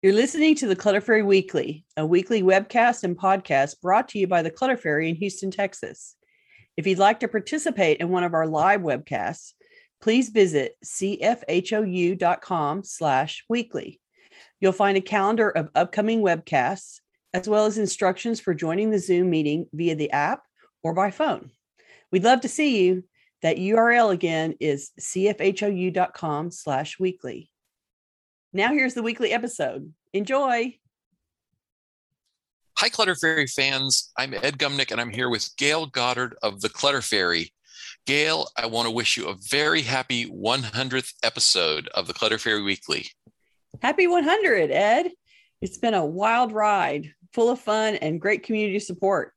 You're listening to the Clutter Fairy Weekly, a weekly webcast and podcast brought to you by the Clutter Fairy in Houston, Texas. If you'd like to participate in one of our live webcasts, please visit cfhou.com slash weekly. You'll find a calendar of upcoming webcasts, as well as instructions for joining the Zoom meeting via the app or by phone. We'd love to see you. That URL again is cfhou.com slash weekly. Now here's the weekly episode. Enjoy. Hi, Clutter Fairy fans. I'm Ed Gumnick, and I'm here with Gayle Goddard of the Clutter Fairy. Gayle, I want to wish you a very happy 100th episode of the Clutter Fairy Weekly. Happy 100, Ed. It's been a wild ride, full of fun and great community support.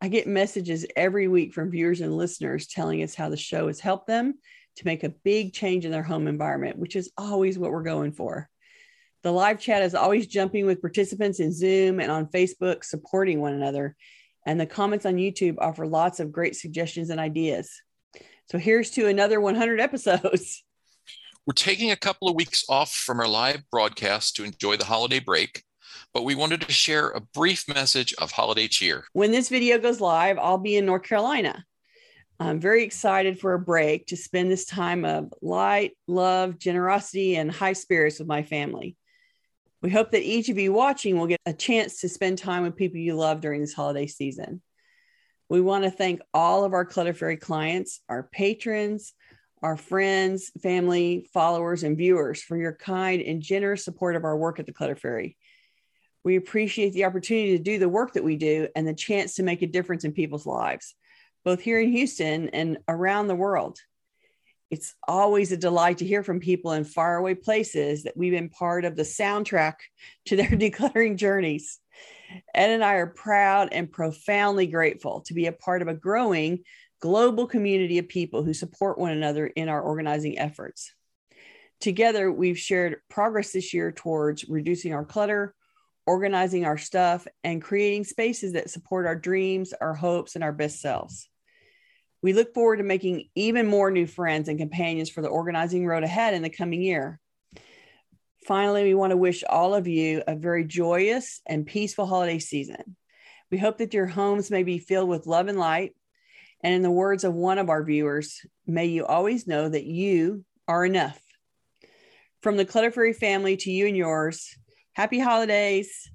I get messages every week from viewers and listeners telling us how the show has helped them to make a big change in their home environment, which is always what we're going for. The live chat is always jumping with participants in Zoom and on Facebook, supporting one another. And the comments on YouTube offer lots of great suggestions and ideas. So here's to another 100 episodes. We're taking a couple of weeks off from our live broadcast to enjoy the holiday break but we wanted to share a brief message of holiday cheer. When this video goes live, I'll be in North Carolina. I'm very excited for a break to spend this time of light, love, generosity, and high spirits with my family. We hope that each of you watching will get a chance to spend time with people you love during this holiday season. We want to thank all of our Clutter Fairy clients, our patrons, our friends, family, followers, and viewers for your kind and generous support of our work at the Clutter Fairy. We appreciate the opportunity to do the work that we do and the chance to make a difference in people's lives, both here in Houston and around the world. It's always a delight to hear from people in faraway places that we've been part of the soundtrack to their decluttering journeys. Ed and I are proud and profoundly grateful to be a part of a growing global community of people who support one another in our organizing efforts. Together, we've shared progress this year towards reducing our clutter, organizing our stuff, and creating spaces that support our dreams, our hopes, and our best selves. We look forward to making even more new friends and companions for the organizing road ahead in the coming year. Finally, we want to wish all of you a very joyous and peaceful holiday season. We hope that your homes may be filled with love and light. And in the words of one of our viewers, may you always know that you are enough. From the Clutter Fairy family to you and yours, Happy holidays.